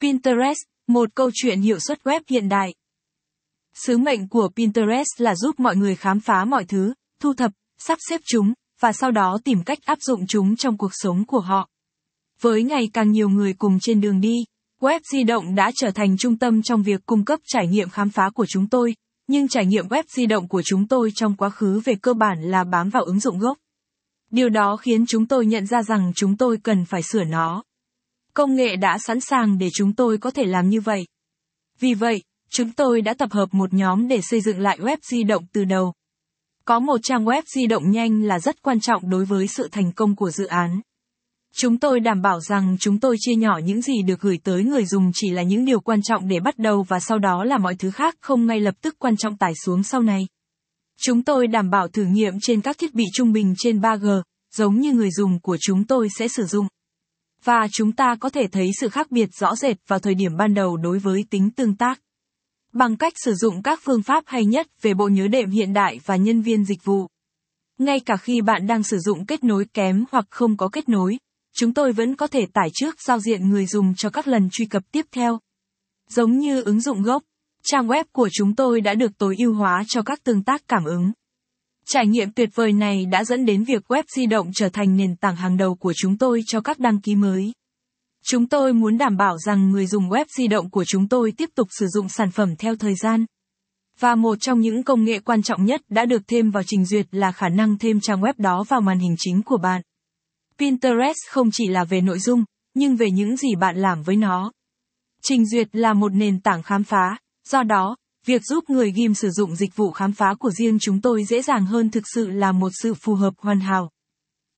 Pinterest, một câu chuyện hiệu suất web hiện đại. Sứ mệnh của Pinterest là giúp mọi người khám phá mọi thứ, thu thập, sắp xếp chúng, và sau đó tìm cách áp dụng chúng trong cuộc sống của họ. Với ngày càng nhiều người cùng trên đường đi, web di động đã trở thành trung tâm trong việc cung cấp trải nghiệm khám phá của chúng tôi, nhưng trải nghiệm web di động của chúng tôi trong quá khứ về cơ bản là bám vào ứng dụng gốc. Điều đó khiến chúng tôi nhận ra rằng chúng tôi cần phải sửa nó. Công nghệ đã sẵn sàng để chúng tôi có thể làm như vậy. Vì vậy, chúng tôi đã tập hợp một nhóm để xây dựng lại web di động từ đầu. Có một trang web di động nhanh là rất quan trọng đối với sự thành công của dự án. Chúng tôi đảm bảo rằng chúng tôi chia nhỏ những gì được gửi tới người dùng chỉ là những điều quan trọng để bắt đầu và sau đó là mọi thứ khác không ngay lập tức quan trọng tải xuống sau này. Chúng tôi đảm bảo thử nghiệm trên các thiết bị trung bình trên 3G, giống như người dùng của chúng tôi sẽ sử dụng. Và chúng ta có thể thấy sự khác biệt rõ rệt vào thời điểm ban đầu đối với tính tương tác. Bằng cách sử dụng các phương pháp hay nhất về bộ nhớ đệm hiện đại và nhân viên dịch vụ. Ngay cả khi bạn đang sử dụng kết nối kém hoặc không có kết nối, chúng tôi vẫn có thể tải trước giao diện người dùng cho các lần truy cập tiếp theo. Giống như ứng dụng gốc, trang web của chúng tôi đã được tối ưu hóa cho các tương tác cảm ứng. Trải nghiệm tuyệt vời này đã dẫn đến việc web di động trở thành nền tảng hàng đầu của chúng tôi cho các đăng ký mới. Chúng tôi muốn đảm bảo rằng người dùng web di động của chúng tôi tiếp tục sử dụng sản phẩm theo thời gian. Và một trong những công nghệ quan trọng nhất đã được thêm vào trình duyệt là khả năng thêm trang web đó vào màn hình chính của bạn. Pinterest không chỉ là về nội dung, nhưng về những gì bạn làm với nó. Trình duyệt là một nền tảng khám phá, do đó, việc giúp người ghim sử dụng dịch vụ khám phá của riêng chúng tôi dễ dàng hơn thực sự là một sự phù hợp hoàn hảo.